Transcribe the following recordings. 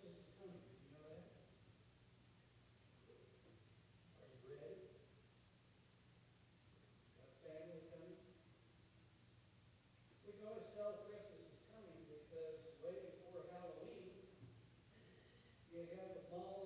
this is coming. Did you know that? Are you ready? Got family coming? We can always tell Christmas is coming because way before Halloween, you have the mall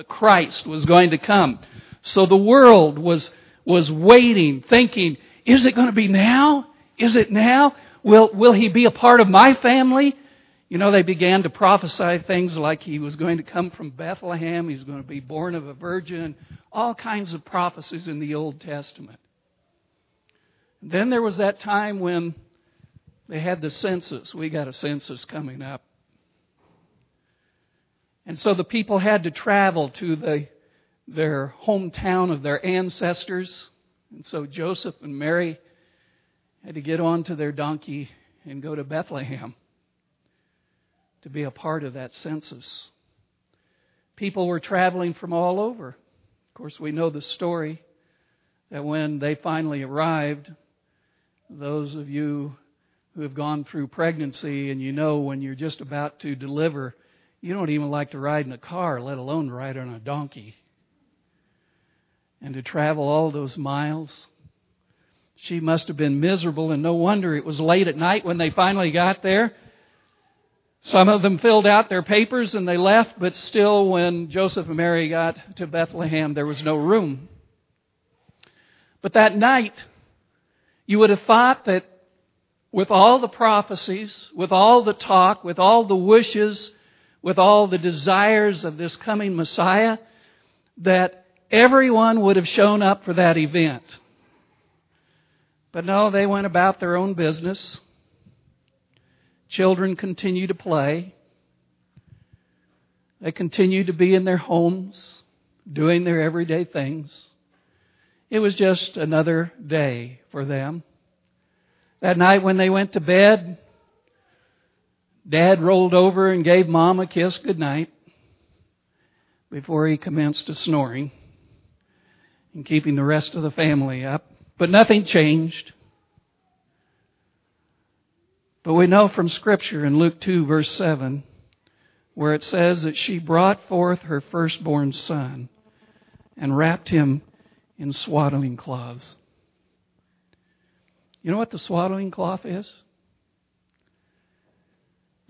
the Christ was going to come. So the world was, was waiting, thinking, is it going to be now? Is it now? Will, will he be a part of my family? You know, they began to prophesy things like he was going to come from Bethlehem, he was going to be born of a virgin, all kinds of prophecies in the Old Testament. Then there was that time when they had the census. We got a census coming up. And so the people had to travel to the, their hometown of their ancestors. And so Joseph and Mary had to get onto their donkey and go to Bethlehem to be a part of that census. People were traveling from all over. Of course, we know the story that when they finally arrived, those of you who have gone through pregnancy and you know when you're just about to deliver, you don't even like to ride in a car, let alone ride on a donkey. And to travel all those miles. She must have been miserable, and no wonder it was late at night when they finally got there. Some of them filled out their papers and they left, but still, when Joseph and Mary got to Bethlehem, there was no room. But that night, you would have thought that with all the prophecies, with all the talk, with all the wishes, with all the desires of this coming Messiah, that everyone would have shown up for that event. But no, they went about their own business. Children continue to play. They continue to be in their homes, doing their everyday things. It was just another day for them. That night when they went to bed, Dad rolled over and gave Mom a kiss goodnight before he commenced to snoring and keeping the rest of the family up. But nothing changed. But we know from Scripture in Luke 2, verse 7, where it says that she brought forth her firstborn son and wrapped him in swaddling cloths. You know what the swaddling cloth is?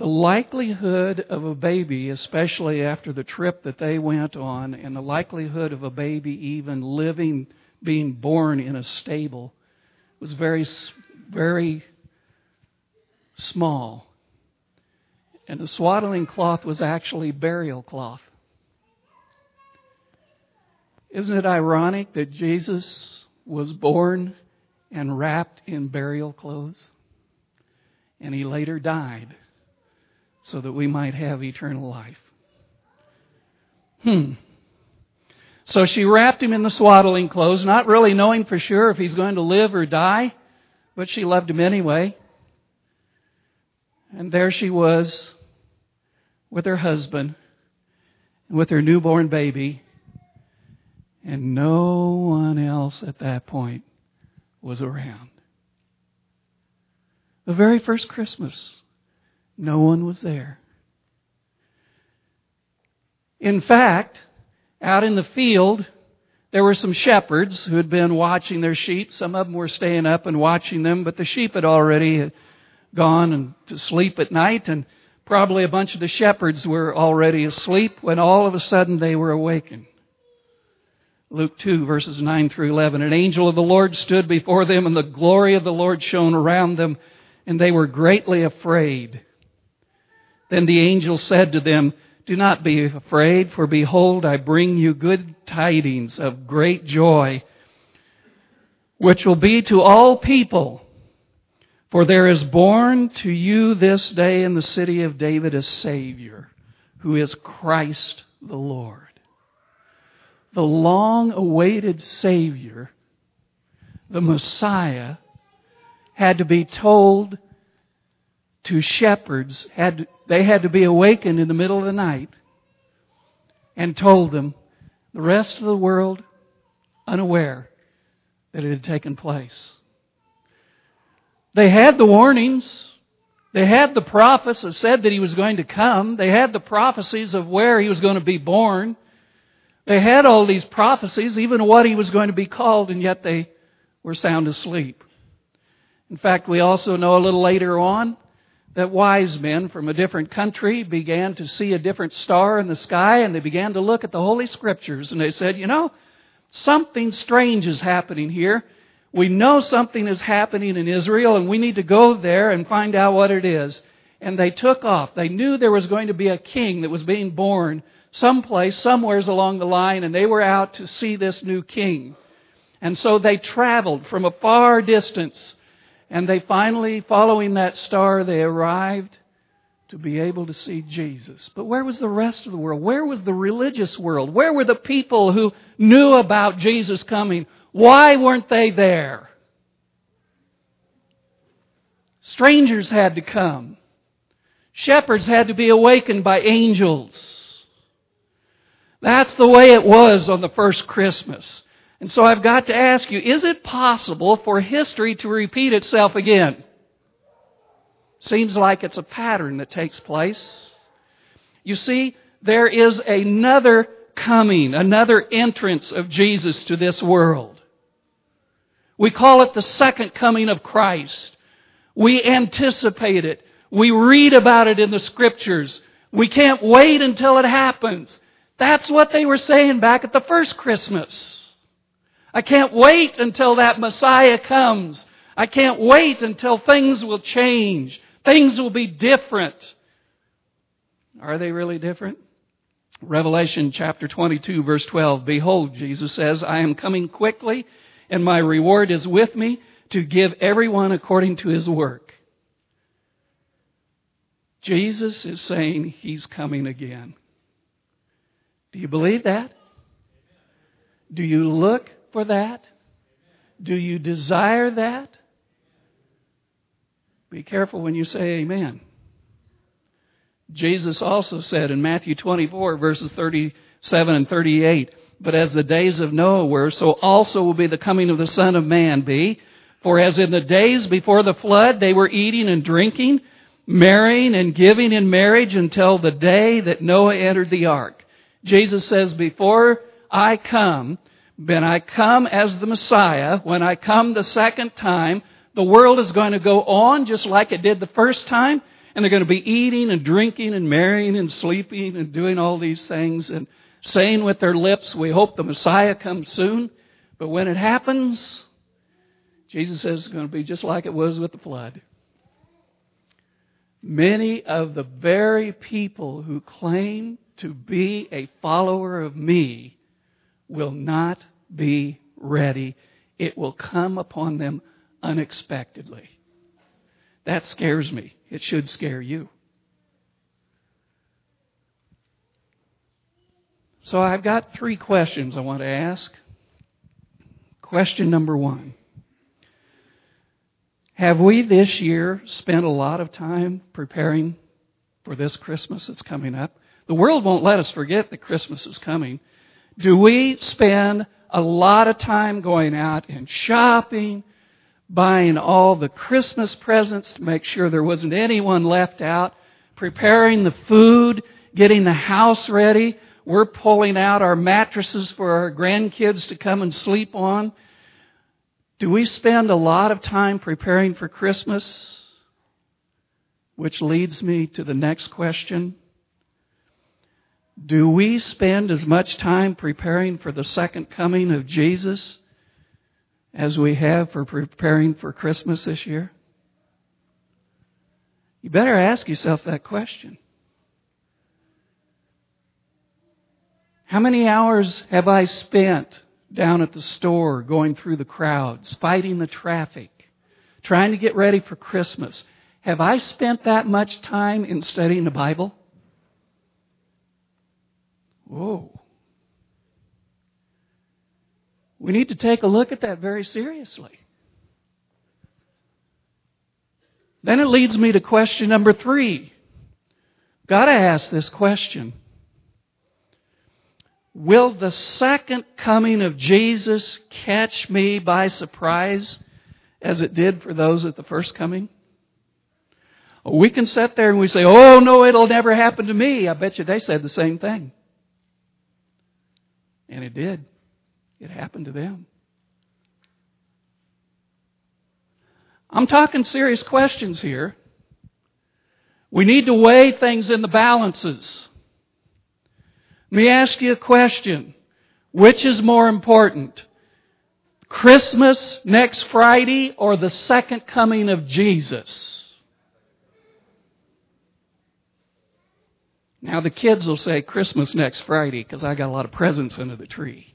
The likelihood of a baby, especially after the trip that they went on, and the likelihood of a baby even living, being born in a stable, was very, very small. And the swaddling cloth was actually burial cloth. Isn't it ironic that Jesus was born and wrapped in burial clothes? And he later died so that we might have eternal life. Hmm. So she wrapped him in the swaddling clothes, not really knowing for sure if he's going to live or die, but she loved him anyway. And there she was with her husband and with her newborn baby, and no one else at that point was around. The very first Christmas, no one was there. In fact, out in the field, there were some shepherds who had been watching their sheep. Some of them were staying up and watching them, but the sheep had already gone to sleep at night, and probably a bunch of the shepherds were already asleep when all of a sudden they were awakened. Luke 2 verses 9 through 11. An angel of the Lord stood before them and the glory of the Lord shone around them and they were greatly afraid. Then the angel said to them, Do not be afraid, for behold, I bring you good tidings of great joy, which will be to all people. For there is born to you this day in the city of David a Savior, who is Christ the Lord. The long awaited Savior, the Messiah, had to be told to shepherds, had, they had to be awakened in the middle of the night and told them, the rest of the world unaware that it had taken place. They had the warnings. They had the prophets that said that he was going to come. They had the prophecies of where he was going to be born. They had all these prophecies, even what he was going to be called, and yet they were sound asleep. In fact, we also know a little later on that wise men from a different country began to see a different star in the sky and they began to look at the Holy Scriptures and they said, you know, something strange is happening here. We know something is happening in Israel and we need to go there and find out what it is. And they took off. They knew there was going to be a king that was being born someplace, somewheres along the line, and they were out to see this new king. And so they traveled from a far distance, and they finally, following that star, they arrived to be able to see Jesus. But where was the rest of the world? Where was the religious world? Where were the people who knew about Jesus coming? Why weren't they there? Strangers had to come. Shepherds had to be awakened by angels. That's the way it was on the first Christmas. And so I've got to ask you, is it possible for history to repeat itself again? Seems like it's a pattern that takes place. You see, there is another coming, another entrance of Jesus to this world. We call it the second coming of Christ. We anticipate it. We read about it in the scriptures. We can't wait until it happens. That's what they were saying back at the first Christmas. I can't wait until that Messiah comes. I can't wait until things will change. Things will be different. Are they really different? Revelation chapter 22 verse 12. Behold, Jesus says, I am coming quickly and my reward is with me to give everyone according to his work. Jesus is saying he's coming again. Do you believe that? Do you look for that? Do you desire that? Be careful when you say amen. Jesus also said in Matthew 24 verses 37 and 38, But as the days of Noah were, so also will be the coming of the Son of Man be. For as in the days before the flood, they were eating and drinking, marrying and giving in marriage until the day that Noah entered the ark. Jesus says, before I come, when I come as the Messiah, when I come the second time, the world is going to go on just like it did the first time, and they're going to be eating and drinking and marrying and sleeping and doing all these things and saying with their lips, we hope the Messiah comes soon. But when it happens, Jesus says it's going to be just like it was with the flood. Many of the very people who claim to be a follower of me will not be ready. It will come upon them unexpectedly. That scares me. It should scare you. So I've got three questions I want to ask. Question number one. Have we this year spent a lot of time preparing for this Christmas that's coming up? The world won't let us forget that Christmas is coming. Do we spend a lot of time going out and shopping, buying all the Christmas presents to make sure there wasn't anyone left out, preparing the food, getting the house ready. We're pulling out our mattresses for our grandkids to come and sleep on. Do we spend a lot of time preparing for Christmas? Which leads me to the next question. Do we spend as much time preparing for the second coming of Jesus as we have for preparing for Christmas this year? You better ask yourself that question. How many hours have I spent down at the store going through the crowds, fighting the traffic, trying to get ready for Christmas? Have I spent that much time in studying the Bible? Whoa. We need to take a look at that very seriously. Then it leads me to question number three. Gotta ask this question. Will the second coming of Jesus catch me by surprise as it did for those at the first coming? We can sit there and we say, oh no, it'll never happen to me. I bet you they said the same thing. And it did. It happened to them. I'm talking serious questions here. We need to weigh things in the balances. Let me ask you a question. Which is more important? Christmas next Friday or the second coming of Jesus? Now the kids will say Christmas next Friday because I got a lot of presents under the tree.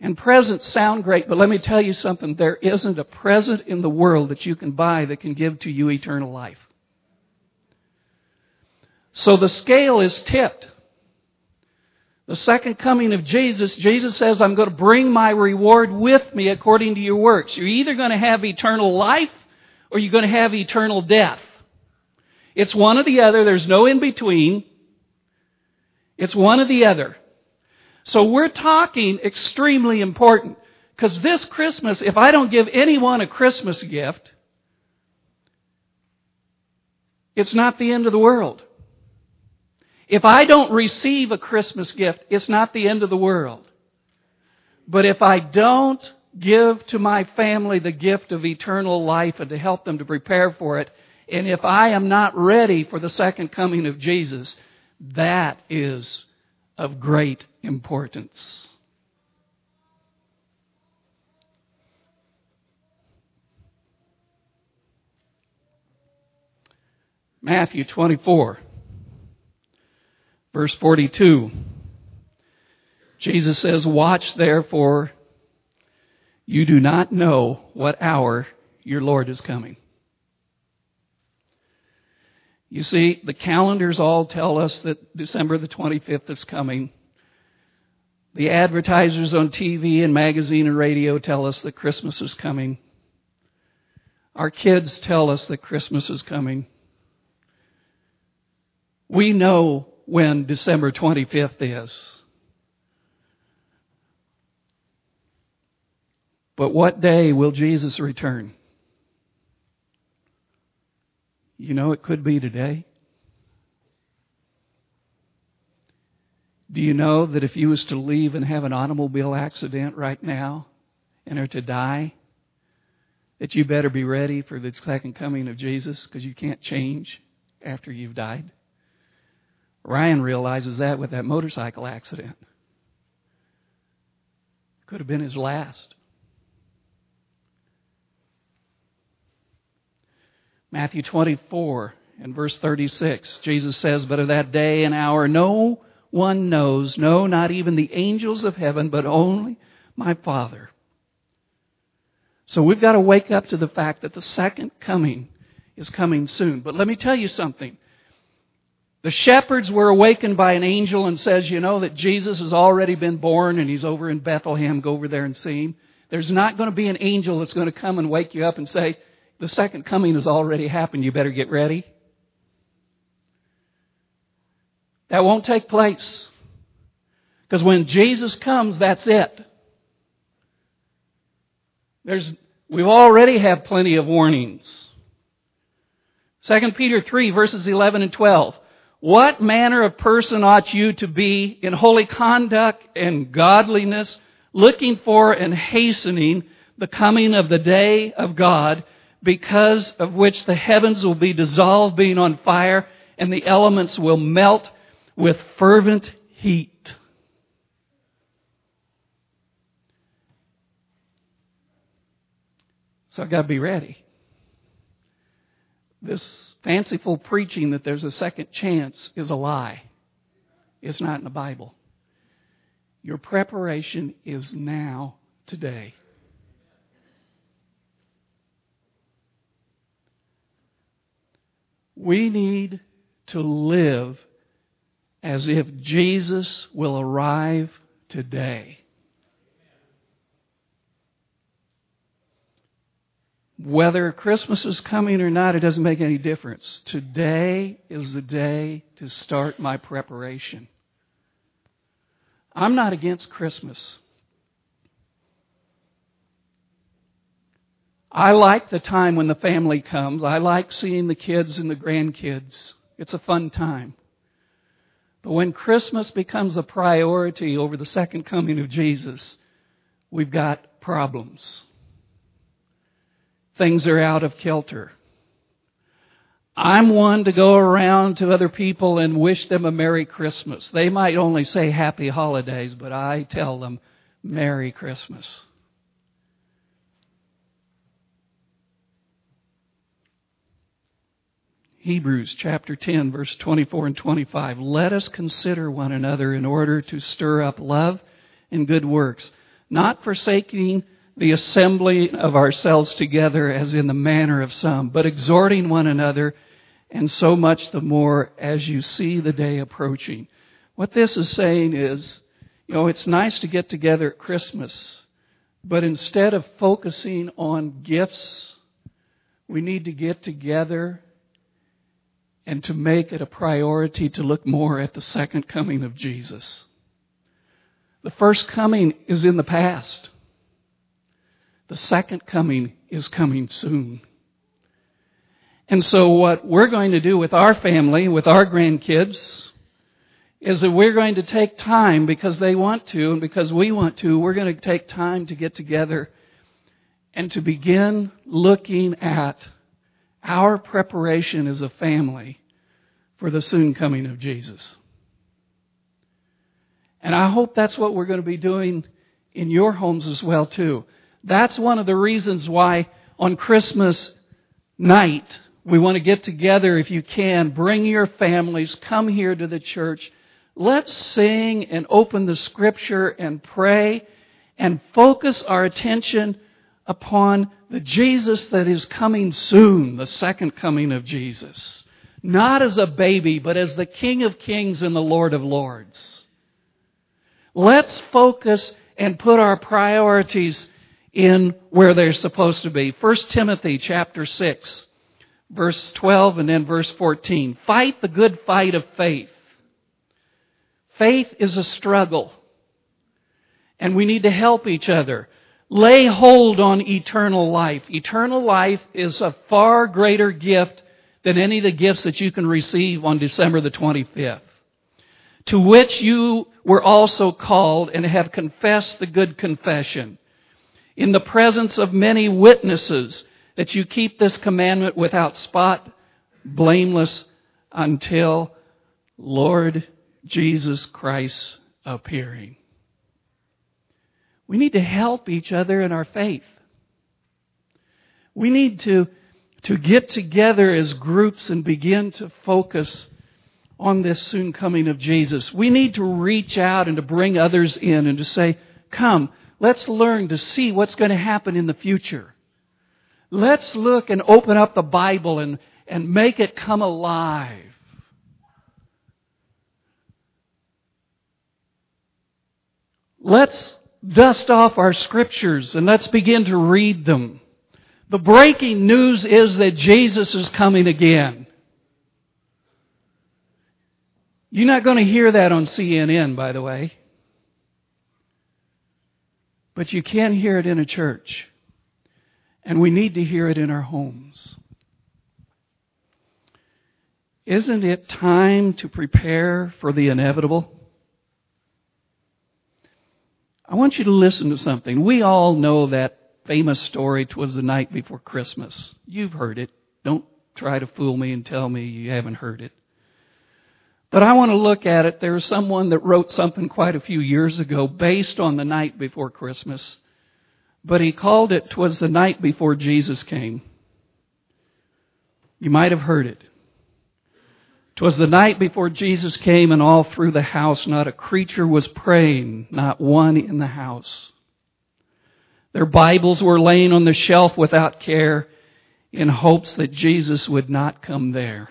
And presents sound great, but let me tell you something. There isn't a present in the world that you can buy that can give to you eternal life. So the scale is tipped. The second coming of Jesus, Jesus says, I'm going to bring my reward with me according to your works. You're either going to have eternal life or you're going to have eternal death. It's one or the other. There's no in between. It's one or the other. So we're talking extremely important. Because this Christmas, if I don't give anyone a Christmas gift, it's not the end of the world. If I don't receive a Christmas gift, it's not the end of the world. But if I don't give to my family the gift of eternal life and to help them to prepare for it, and if I am not ready for the second coming of Jesus, that is of great importance. Matthew 24, verse 42. Jesus says, Watch therefore, you do not know what hour your Lord is coming. You see, the calendars all tell us that December the 25th is coming. The advertisers on TV and magazine and radio tell us that Christmas is coming. Our kids tell us that Christmas is coming. We know when December 25th is. But what day will Jesus return? You know, it could be today. Do you know that if you was to leave and have an automobile accident right now and are to die, that you better be ready for the second coming of Jesus because you can't change after you've died? Ryan realizes that with that motorcycle accident. Could have been his last. Matthew 24 and verse 36, Jesus says, But of that day and hour no one knows, no, not even the angels of heaven, but only my Father. So we've got to wake up to the fact that the second coming is coming soon. But let me tell you something. The shepherds were awakened by an angel and says, you know, that Jesus has already been born and he's over in Bethlehem. Go over there and see him. There's not going to be an angel that's going to come and wake you up and say, the second coming has already happened. You better get ready. That won't take place. Because when Jesus comes, that's it. There's, we already have plenty of warnings. 2 Peter 3 verses 11 and 12. What manner of person ought you to be in holy conduct and godliness, looking for and hastening the coming of the day of God, because of which the heavens will be dissolved, being on fire, and the elements will melt with fervent heat. So I've got to be ready. This fanciful preaching that there's a second chance is a lie. It's not in the Bible. Your preparation is now, today. We need to live as if Jesus will arrive today. Whether Christmas is coming or not, it doesn't make any difference. Today is the day to start my preparation. I'm not against Christmas. I like the time when the family comes. I like seeing the kids and the grandkids. It's a fun time. But when Christmas becomes a priority over the second coming of Jesus, we've got problems. Things are out of kilter. I'm one to go around to other people and wish them a Merry Christmas. They might only say Happy Holidays, but I tell them Merry Christmas. Hebrews chapter 10 verse 24 and 25. Let us consider one another in order to stir up love and good works, not forsaking the assembly of ourselves together as in the manner of some, but exhorting one another and so much the more as you see the day approaching. What this is saying is, you know, it's nice to get together at Christmas, but instead of focusing on gifts, we need to get together and to make it a priority to look more at the second coming of Jesus. The first coming is in the past. The second coming is coming soon. And so what we're going to do with our family, with our grandkids, is that we're going to take time because they want to and because we want to, we're going to take time to get together and to begin looking at our preparation as a family for the soon coming of Jesus. And I hope that's what we're going to be doing in your homes as well too. That's one of the reasons why on Christmas night we want to get together if you can, bring your families, come here to the church. Let's sing and open the scripture and pray and focus our attention upon the Jesus that is coming soon, the second coming of Jesus. Not as a baby, but as the King of Kings and the Lord of Lords. Let's focus and put our priorities in where they're supposed to be. 1 Timothy chapter 6, verse 12 and then verse 14. Fight the good fight of faith. Faith is a struggle. And we need to help each other. Lay hold on eternal life. Eternal life is a far greater gift than any of the gifts that you can receive on December the 25th. To which you were also called and have confessed the good confession. In the presence of many witnesses, that you keep this commandment without spot, blameless, until Lord Jesus Christ appearing. We need to help each other in our faith. We need to, to get together as groups and begin to focus on this soon coming of Jesus. We need to reach out and to bring others in and to say, come, let's learn to see what's going to happen in the future. Let's look and open up the Bible and, and make it come alive. Let's dust off our scriptures and let's begin to read them. The breaking news is that Jesus is coming again. You're not going to hear that on CNN, by the way. But you can hear it in a church. And we need to hear it in our homes. Isn't it time to prepare for the inevitable? I want you to listen to something. We all know that famous story, "Twas the night before Christmas. You've heard it. Don't try to fool me and tell me you haven't heard it. But I want to look at it. There's someone that wrote something quite a few years ago based on the night before Christmas. But he called it, "Twas the night before Jesus came. You might have heard it. "Twas the night before Jesus came and all through the house not a creature was praying, not one in the house. Their Bibles were laying on the shelf without care in hopes that Jesus would not come there.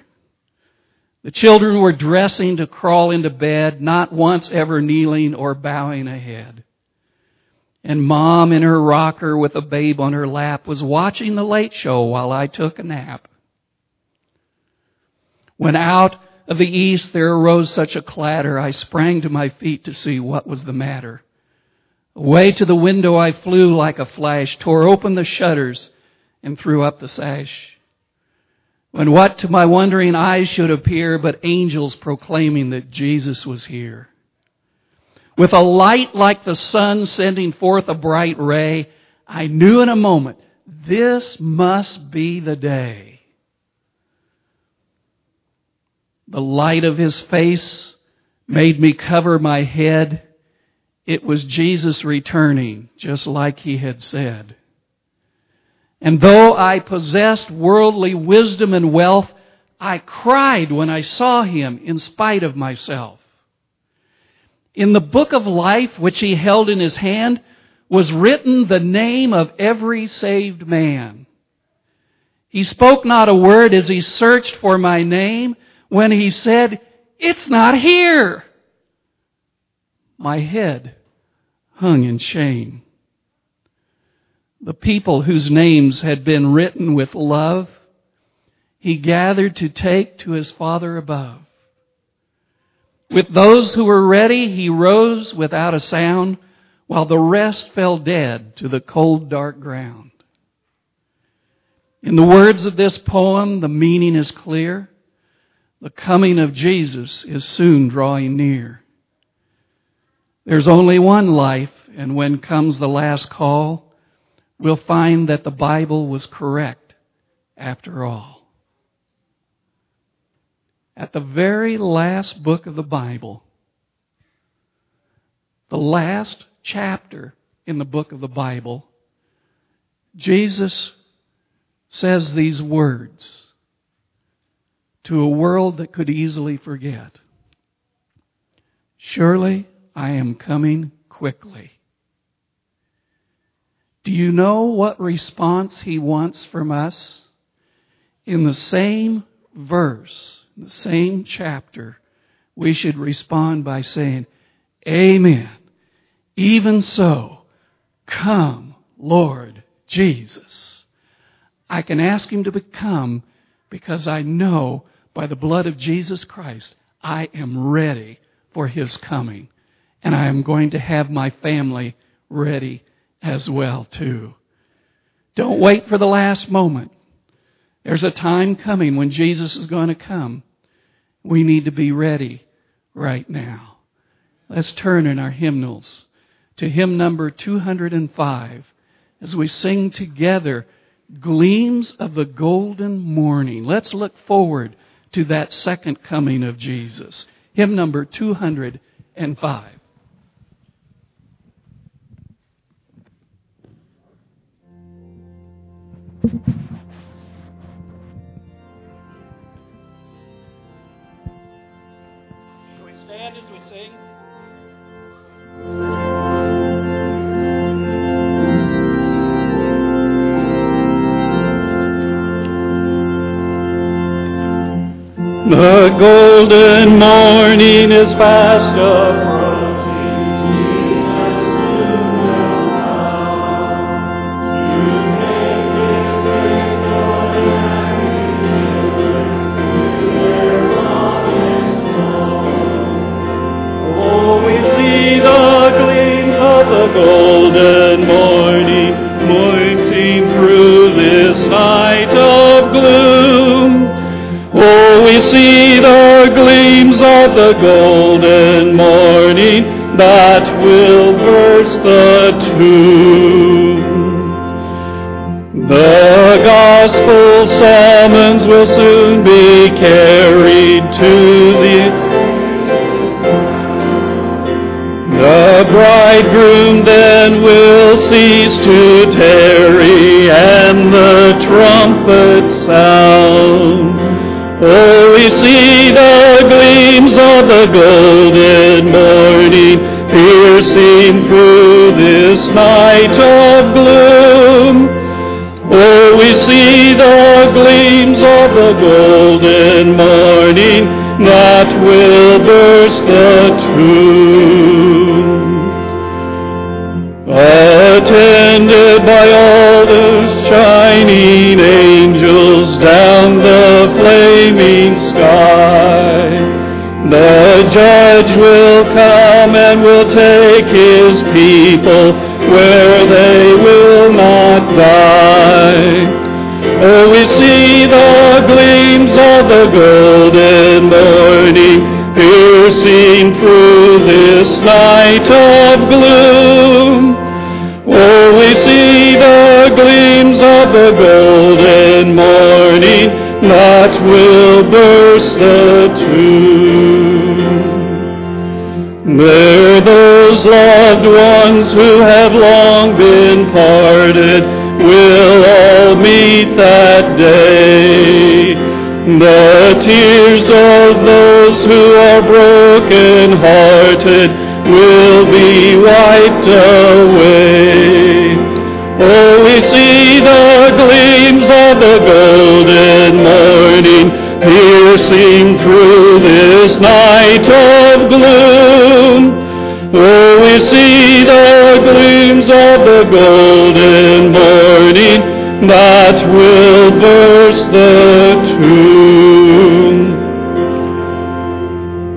The children were dressing to crawl into bed, not once ever kneeling or bowing a head. And mom in her rocker with a babe on her lap was watching the late show while I took a nap. When out of the east there arose such a clatter, I sprang to my feet to see what was the matter. Away to the window I flew like a flash, tore open the shutters, and threw up the sash. When what to my wondering eyes should appear but angels proclaiming that Jesus was here. With a light like the sun sending forth a bright ray, I knew in a moment, this must be the day. The light of his face made me cover my head. It was Jesus returning, just like he had said. And though I possessed worldly wisdom and wealth, I cried when I saw him in spite of myself. In the book of life which he held in his hand was written the name of every saved man. He spoke not a word as he searched for my name when he said, It's not here. My head hung in shame the people whose names had been written with love, he gathered to take to his Father above. With those who were ready, he rose without a sound, while the rest fell dead to the cold, dark ground. In the words of this poem, the meaning is clear. The coming of Jesus is soon drawing near. There's only one life, and when comes the last call, we'll find that the Bible was correct after all. At the very last book of the Bible, the last chapter in the book of the Bible, Jesus says these words to a world that could easily forget. Surely I am coming quickly. Do you know what response he wants from us? In the same verse, the same chapter, we should respond by saying, Amen. Even so, come, Lord Jesus. I can ask him to become because I know by the blood of Jesus Christ, I am ready for his coming. And I am going to have my family ready as well too. Don't wait for the last moment. There's a time coming when Jesus is going to come. We need to be ready right now. Let's turn in our hymnals to hymn number 205 as we sing together Gleams of the Golden Morning. Let's look forward to that second coming of Jesus. Hymn number 205. Golden morning is fast approaching. The golden morning that will burst the tomb. The gospel summons will soon be carried to the The bridegroom then will cease to tarry, and the trumpet sound. Oh, we see the gleams of the golden morning piercing through this night of gloom. Oh, we see the gleams of the golden morning that will burst the tomb. Attended by all those shining angels down flaming sky, the judge will come and will take his people where they will not die. Oh, we see the gleams of the golden morning piercing through this night of gloom. Oh, we see the gleams of the golden morning that will burst the tomb. There those loved ones who have long been parted will all meet that day. The tears of those who are broken hearted will be wiped away. Oh, we see the gleams of the golden morning piercing through this night of gloom. Oh, we see the gleams of the golden morning that will burst the tomb.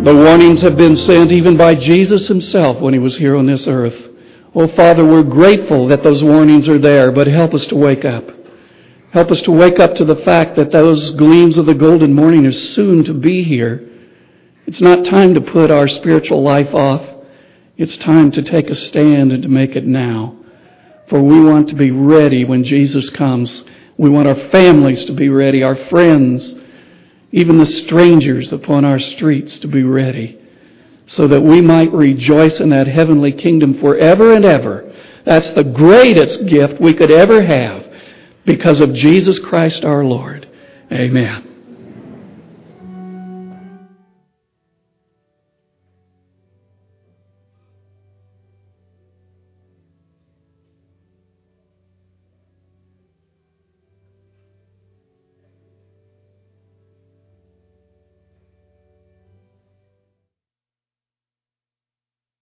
The warnings have been sent even by Jesus himself when he was here on this earth. Oh, Father, we're grateful that those warnings are there, but help us to wake up. Help us to wake up to the fact that those gleams of the golden morning are soon to be here. It's not time to put our spiritual life off. It's time to take a stand and to make it now. For we want to be ready when Jesus comes. We want our families to be ready, our friends, even the strangers upon our streets to be ready, so that we might rejoice in that heavenly kingdom forever and ever. That's the greatest gift we could ever have because of Jesus Christ our Lord. Amen.